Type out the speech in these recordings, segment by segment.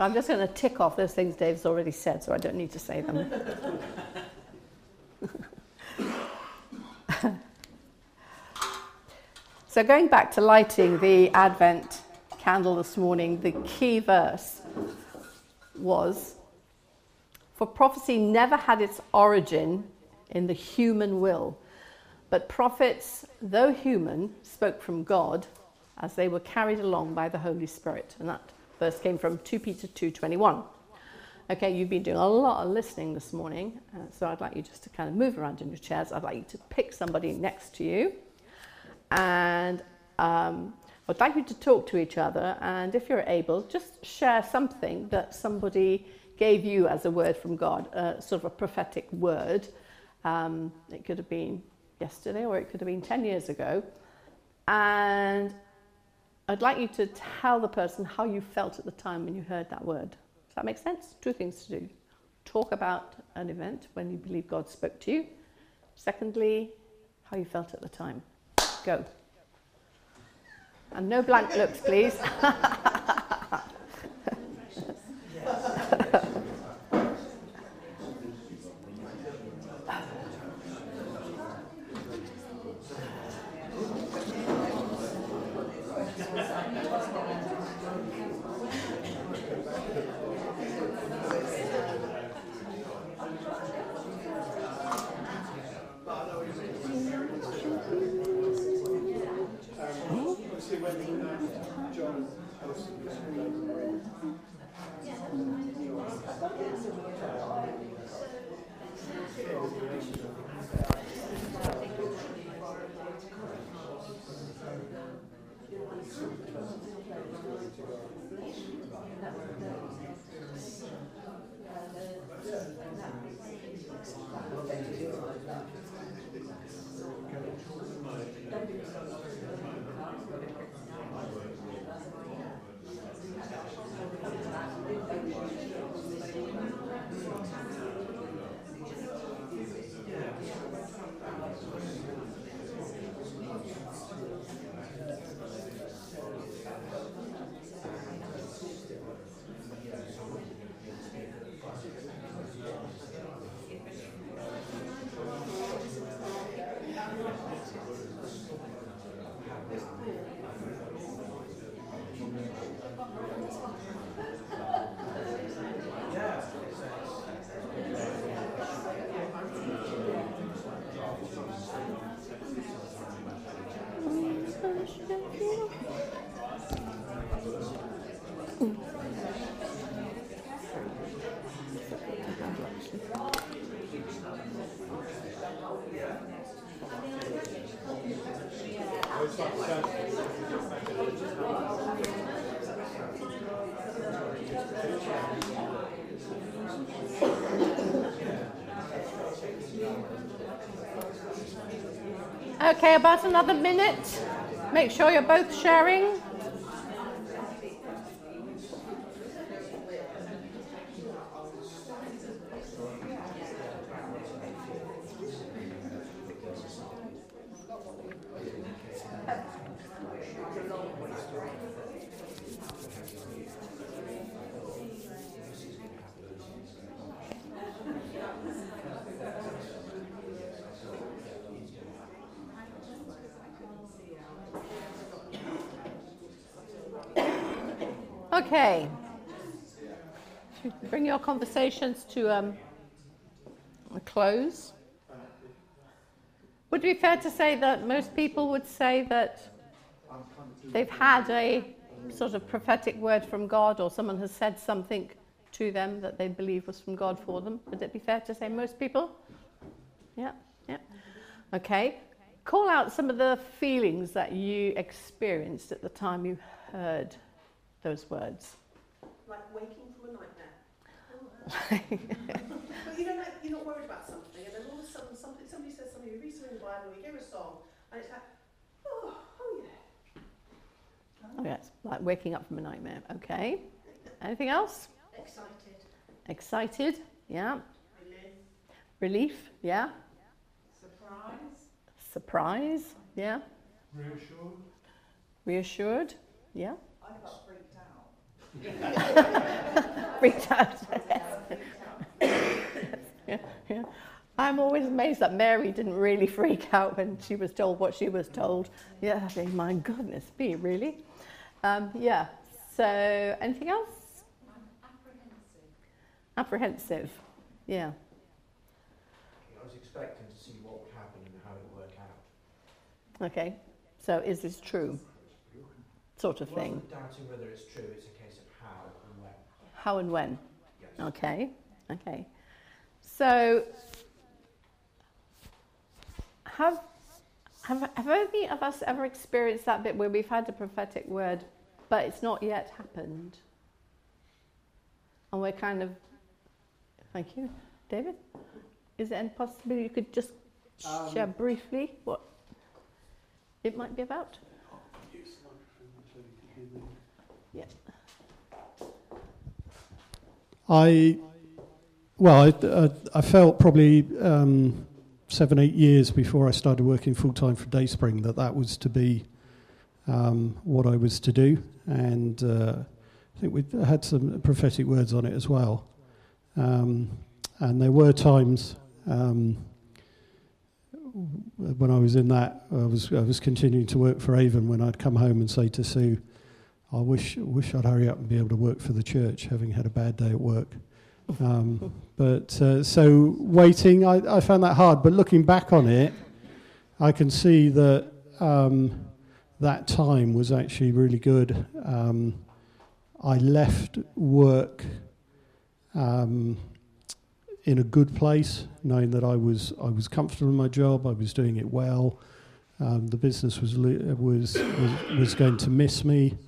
I'm just going to tick off those things Dave's already said, so I don't need to say them. so, going back to lighting the Advent candle this morning, the key verse was For prophecy never had its origin in the human will, but prophets, though human, spoke from God as they were carried along by the Holy Spirit. And that verse came from 2 Peter 2:21. Okay, you've been doing a lot of listening this morning, uh, so I'd like you just to kind of move around in your chairs. I'd like you to pick somebody next to you, and um, I'd like you to talk to each other. And if you're able, just share something that somebody gave you as a word from God, uh, sort of a prophetic word. Um, it could have been yesterday, or it could have been 10 years ago, and I'd like you to tell the person how you felt at the time when you heard that word. Does that make sense? Two things to do. Talk about an event when you believe God spoke to you. Secondly, how you felt at the time. Go. And no blank looks, please. Okay, about another minute. Make sure you're both sharing. Okay. Bring your conversations to um, a close. Would it be fair to say that most people would say that they've had a sort of prophetic word from God or someone has said something to them that they believe was from God for them? Would it be fair to say most people? Yeah, yeah. Okay. Call out some of the feelings that you experienced at the time you heard those words. Like waking from a nightmare. but you don't like, you're not worried about something, and then all of a sudden something, somebody says something, you read something in the Bible, you hear a song, and it's like, oh, oh yeah. Oh, yes, like waking up from a nightmare. Okay. Anything else? Excited. Excited? Yeah. Relief. Relief? Yeah. Surprise. Surprise, yeah. Reassured? Reassured, yeah. I got freaked out. Yeah, yeah. I'm always amazed that Mary didn't really freak out when she was told what she was told. Yeah, I think, my goodness me, really? Um, yeah. So, anything else? Apprehensive. Yeah. I was expecting to see what would happen and how it would work out. Okay. So, is this true? Sort of thing. wasn't doubting whether it's true, it's a case of how and when. How and when? Yes. Okay. Okay. So, have have have any of us ever experienced that bit where we've had a prophetic word, but it's not yet happened, and we're kind of, thank you, David. Is it any possibility you could just Um, share briefly what it might be about? Use the microphone so you can hear me. Yeah. I, well, I, I, felt probably um, seven, eight years before I started working full time for Dayspring that that was to be um, what I was to do, and uh, I think we had some prophetic words on it as well. Um, and there were times um, when I was in that, I was I was continuing to work for Avon when I'd come home and say to Sue, I wish wish I'd hurry up and be able to work for the church, having had a bad day at work. Um, but uh, so waiting, I, I found that hard. But looking back on it, I can see that um, that time was actually really good. Um, I left work um, in a good place, knowing that I was I was comfortable in my job, I was doing it well. Um, the business was, was was was going to miss me.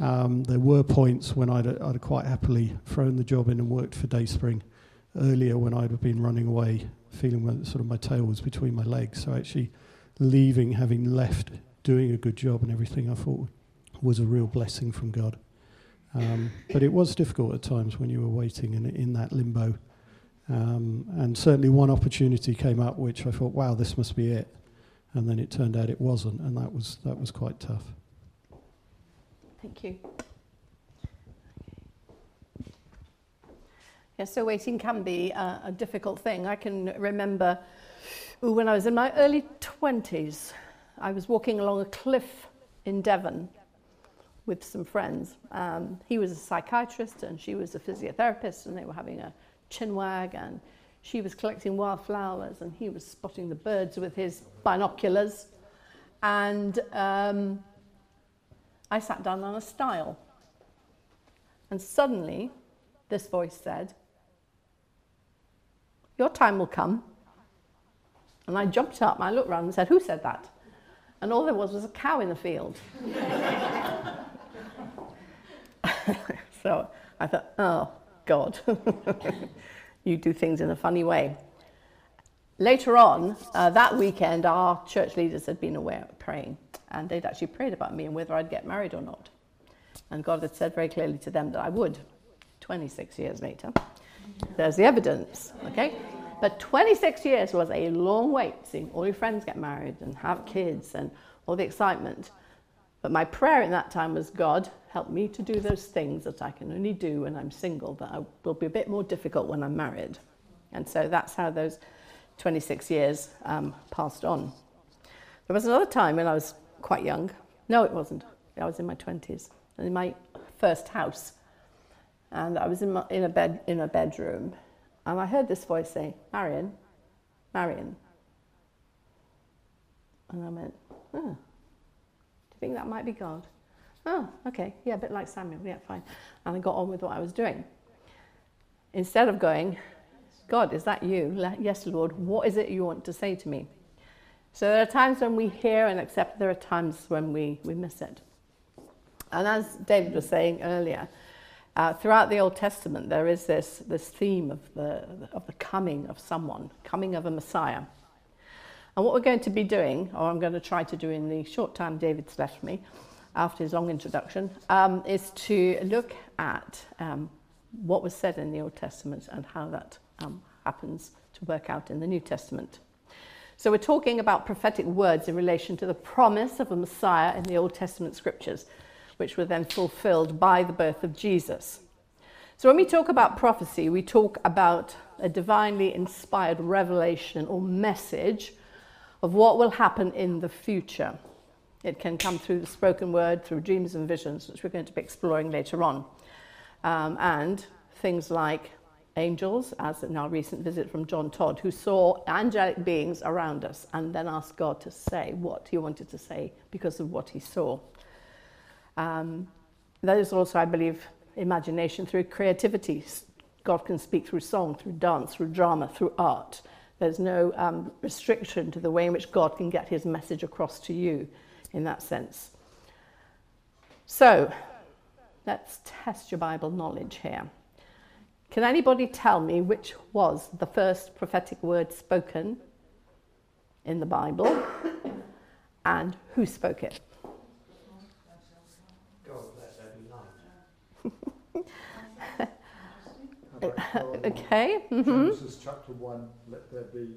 Um, there were points when I'd, I'd quite happily thrown the job in and worked for Dayspring earlier when I'd have been running away, feeling sort of my tail was between my legs. So actually leaving, having left, doing a good job and everything, I thought was a real blessing from God. Um, but it was difficult at times when you were waiting in, in that limbo. Um, and certainly one opportunity came up which I thought, wow, this must be it. And then it turned out it wasn't, and that was, that was quite tough. Thank you. Yeah, so waiting can be a, a difficult thing. I can remember ooh, when I was in my early 20s, I was walking along a cliff in Devon with some friends. Um, he was a psychiatrist and she was a physiotherapist, and they were having a chinwag, and she was collecting wildflowers, and he was spotting the birds with his binoculars. And um, I sat down on a stile. And suddenly, this voice said, Your time will come. And I jumped up I looked around and said, Who said that? And all there was was a cow in the field. so I thought, Oh, God. you do things in a funny way. Later on, uh, that weekend, our church leaders had been away praying, and they'd actually prayed about me and whether I'd get married or not. And God had said very clearly to them that I would. 26 years later, there's the evidence, okay? But 26 years was a long wait, seeing all your friends get married and have kids and all the excitement. But my prayer in that time was, God, help me to do those things that I can only do when I'm single, that will be a bit more difficult when I'm married. And so that's how those 26 years um, passed on. There was another time when I was quite young. No, it wasn't. I was in my 20s, in my first house. And I was in, my, in, a, bed, in a bedroom, and I heard this voice say, Marion, Marion. And I went, oh, do you think that might be God? Oh, okay, yeah, a bit like Samuel, yeah, fine. And I got on with what I was doing. Instead of going, God, is that you? Yes, Lord, what is it you want to say to me? So there are times when we hear and accept, there are times when we, we miss it. And as David was saying earlier, uh, throughout the Old Testament, there is this, this theme of the, of the coming of someone, coming of a Messiah. And what we're going to be doing, or I'm going to try to do in the short time David's left me after his long introduction, um, is to look at um, what was said in the Old Testament and how that um, happens to work out in the New Testament. So we're talking about prophetic words in relation to the promise of a Messiah in the Old Testament scriptures, which were then fulfilled by the birth of Jesus. So when we talk about prophecy, we talk about a divinely inspired revelation or message of what will happen in the future. It can come through the spoken word, through dreams and visions, which we're going to be exploring later on. Um, and things like angels, as in our recent visit from John Todd, who saw angelic beings around us and then asked God to say what he wanted to say because of what he saw. Um, that is also, I believe, imagination through creativity. God can speak through song, through dance, through drama, through art. There's no um, restriction to the way in which God can get his message across to you in that sense. So, let's test your Bible knowledge here. Can anybody tell me which was the first prophetic word spoken in the Bible and who spoke it? God, let there be light. Okay. mhm. Genesis chapter 1, let there be.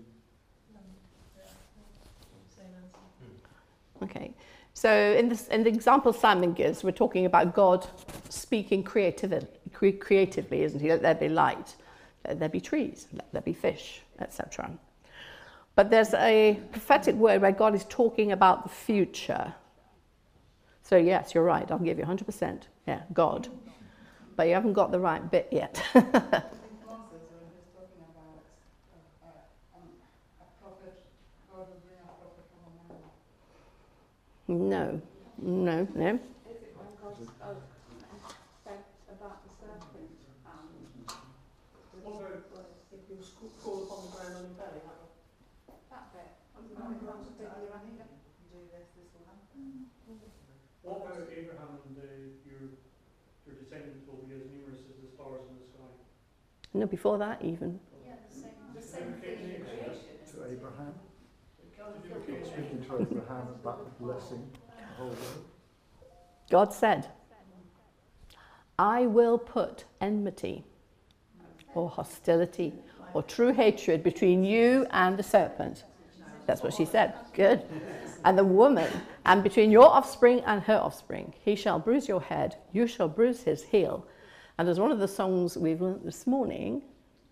Okay. So in, this, in the example Simon gives, we're talking about God speaking creatively, cre- creatively, isn't he? Let there be light, let there be trees, let there be fish, etc. But there's a prophetic word where God is talking about the future. So yes, you're right. I'll give you 100%. Yeah, God. But you haven't got the right bit yet. no, no, Moses, when he was talking about uh, uh, um, a prophet, God will bring a prophet from a man. no, no, no. Is it when God spoke said about the serpent and What about if you sc- crawl upon the ground on your belly? That one? that bit? Was it when God said, "You do this, this will happen"? What about Abraham and uh, your, your descendants will be as numerous as the stars in the sky? No, before that even. Yeah, the same, the same thing in creation, To Abraham, To do with creation. speaking to Abraham about the blessing, the whole world. God said, I will put enmity or hostility or true hatred between you and the serpent. That's what she said. Good. And the woman, and between your offspring and her offspring. He shall bruise your head, you shall bruise his heel. And as one of the songs we've learnt this morning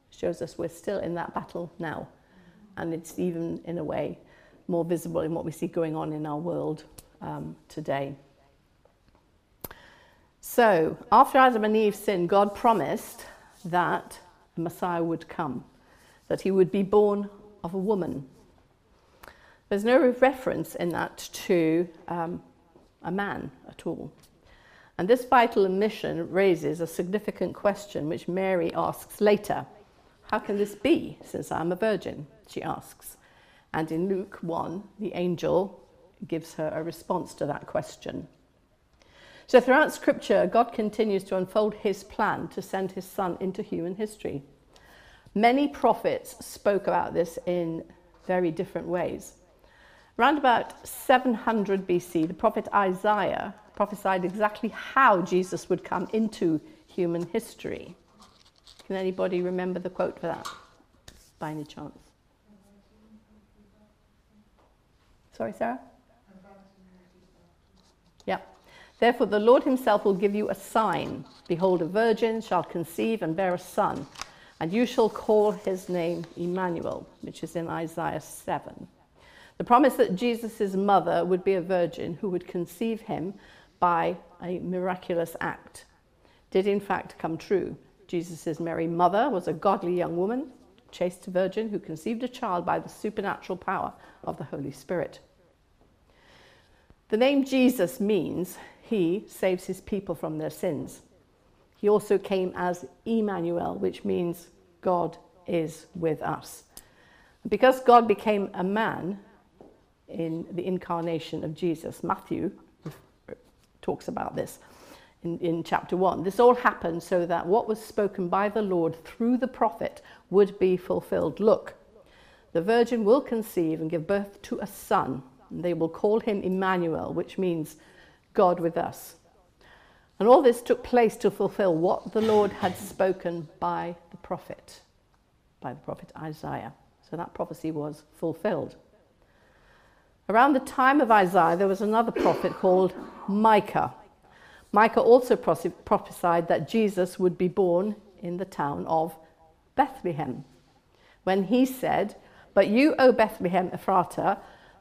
shows us we're still in that battle now. And it's even, in a way, more visible in what we see going on in our world um, today. So, after Adam and Eve sinned, God promised that a Messiah would come, that he would be born of a woman. There's no reference in that to um, a man at all. And this vital omission raises a significant question which Mary asks later. How can this be, since I'm a virgin? She asks. And in Luke 1, the angel gives her a response to that question. So, throughout Scripture, God continues to unfold his plan to send his son into human history. Many prophets spoke about this in very different ways. Around about 700 BC, the prophet Isaiah prophesied exactly how Jesus would come into human history. Can anybody remember the quote for that by any chance? Sorry, Sarah? Yeah. Therefore, the Lord himself will give you a sign. Behold, a virgin shall conceive and bear a son, and you shall call his name Emmanuel, which is in Isaiah 7. The promise that Jesus' mother would be a virgin who would conceive him by a miraculous act did in fact come true. Jesus' Mary mother was a godly young woman, chaste virgin, who conceived a child by the supernatural power of the Holy Spirit. The name Jesus means he saves his people from their sins. He also came as Emmanuel, which means God is with us. Because God became a man in the incarnation of Jesus, Matthew talks about this in, in chapter 1. This all happened so that what was spoken by the Lord through the prophet would be fulfilled. Look, the virgin will conceive and give birth to a son, and they will call him Emmanuel, which means God with us. And all this took place to fulfill what the Lord had spoken by the prophet, by the prophet Isaiah. So that prophecy was fulfilled. Around the time of Isaiah, there was another prophet called Micah. Micah also prophesied that Jesus would be born in the town of Bethlehem. When he said, But you, O Bethlehem Ephratah,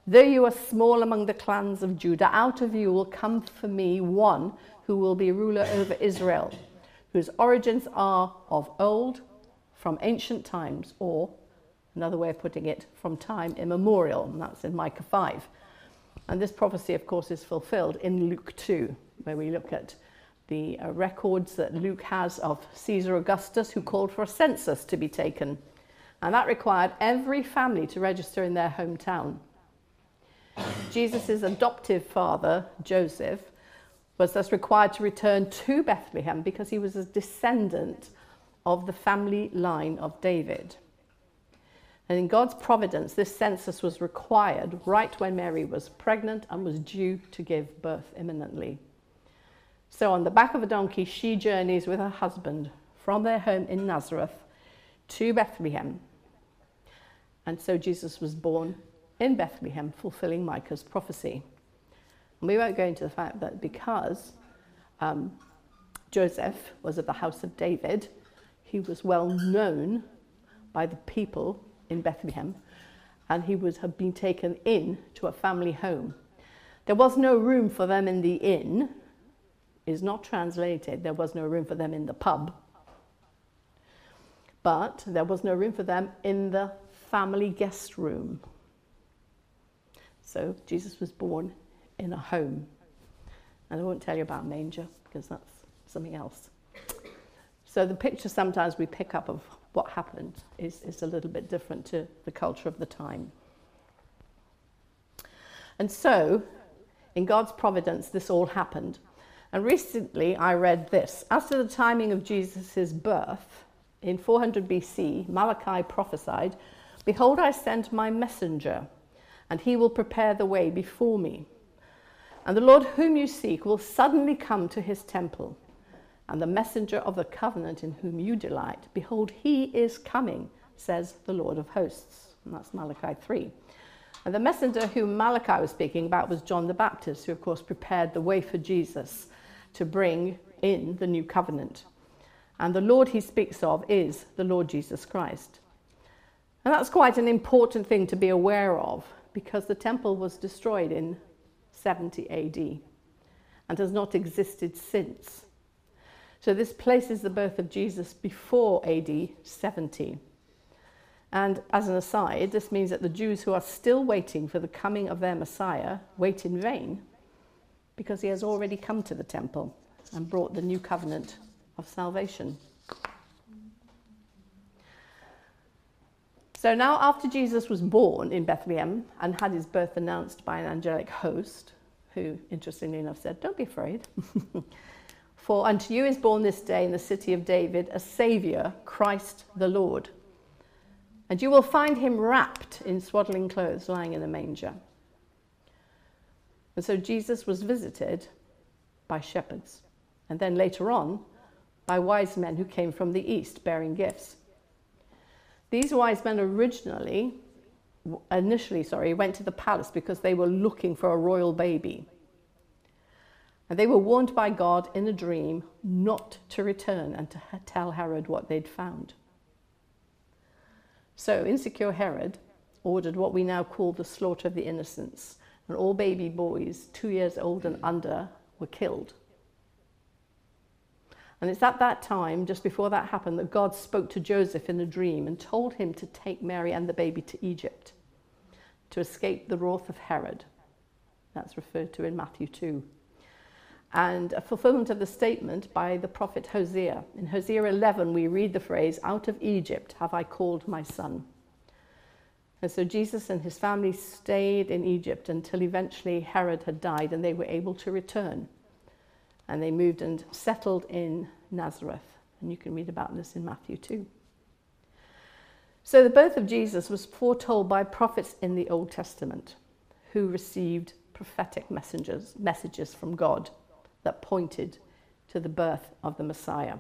though you are small among the clans of Judah, out of you will come for me one who will be ruler over Israel, whose origins are of old, from ancient times, or another way of putting it, from time immemorial. And that's in Micah 5. And this prophecy, of course, is fulfilled in Luke 2, where we look at the uh, records that Luke has of Caesar Augustus, who called for a census to be taken. And that required every family to register in their hometown. Jesus' adoptive father, Joseph, was thus required to return to Bethlehem because he was a descendant of the family line of David. And in God's providence, this census was required right when Mary was pregnant and was due to give birth imminently. So, on the back of a donkey, she journeys with her husband from their home in Nazareth to Bethlehem. And so Jesus was born in Bethlehem, fulfilling Micah's prophecy. And we won't go into the fact that because um, Joseph was of the house of David, he was well known by the people in Bethlehem, and he would have been taken in to a family home. There was no room for them in the inn, is not translated, there was no room for them in the pub, but there was no room for them in the family guest room. So Jesus was born in a home. And I won't tell you about manger because that's something else. So the picture sometimes we pick up of what happened is, is a little bit different to the culture of the time. And so, in God's providence, this all happened. And recently I read this. As to the timing of Jesus' birth, in 400 BC, Malachi prophesied, Behold, I send my messenger, and he will prepare the way before me. And the Lord whom you seek will suddenly come to his temple and the messenger of the covenant in whom you delight. Behold, he is coming, says the Lord of hosts. And that's Malachi 3. And the messenger whom Malachi was speaking about was John the Baptist, who, of course, prepared the way for Jesus to bring in the new covenant. And the Lord he speaks of is the Lord Jesus Christ. And that's quite an important thing to be aware of because the temple was destroyed in 70 AD and has not existed since. So this places the birth of Jesus before AD 70. And as an aside, this means that the Jews who are still waiting for the coming of their Messiah wait in vain because he has already come to the temple and brought the new covenant of salvation. So now, after Jesus was born in Bethlehem and had his birth announced by an angelic host, who, interestingly enough, said, Don't be afraid. For unto you is born this day in the city of David a Saviour, Christ the Lord. And you will find him wrapped in swaddling clothes, lying in a manger. And so Jesus was visited by shepherds, and then later on by wise men who came from the east bearing gifts. These wise men originally, initially, sorry, went to the palace because they were looking for a royal baby. And they were warned by God in a dream not to return and to tell Herod what they'd found. So, insecure Herod ordered what we now call the slaughter of the innocents, and all baby boys, two years old and under, were killed. And it's at that time, just before that happened, that God spoke to Joseph in a dream and told him to take Mary and the baby to Egypt to escape the wrath of Herod. That's referred to in Matthew 2 and a fulfillment of the statement by the prophet Hosea. In Hosea 11, we read the phrase, Out of Egypt have I called my son. And so Jesus and his family stayed in Egypt until eventually Herod had died and they were able to return. And they moved and settled in Nazareth. And you can read about this in Matthew 2. So the birth of Jesus was foretold by prophets in the Old Testament who received prophetic messengers, messages from God that pointed to the birth of the Messiah.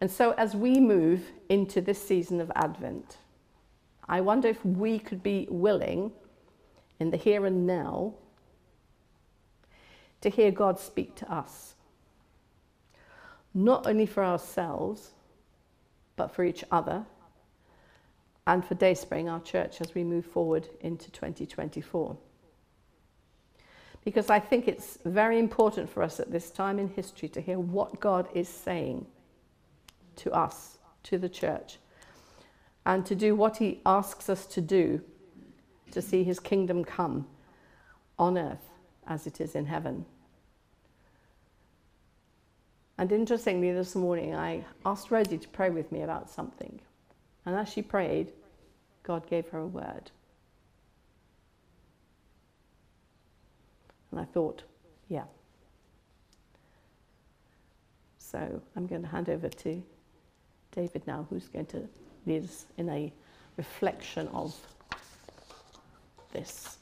And so, as we move into this season of Advent, I wonder if we could be willing, in the here and now to hear God speak to us. Not only for ourselves, but for each other and for Dayspring, our church, as we move forward into 2024. Because I think it's very important for us at this time in history to hear what God is saying to us, to the church, and to do what He asks us to do to see His kingdom come on earth as it is in heaven. And interestingly, this morning I asked Rosie to pray with me about something. And as she prayed, God gave her a word. And I thought, yeah. So I'm going to hand over to David now, who's going to lead us in a reflection of this.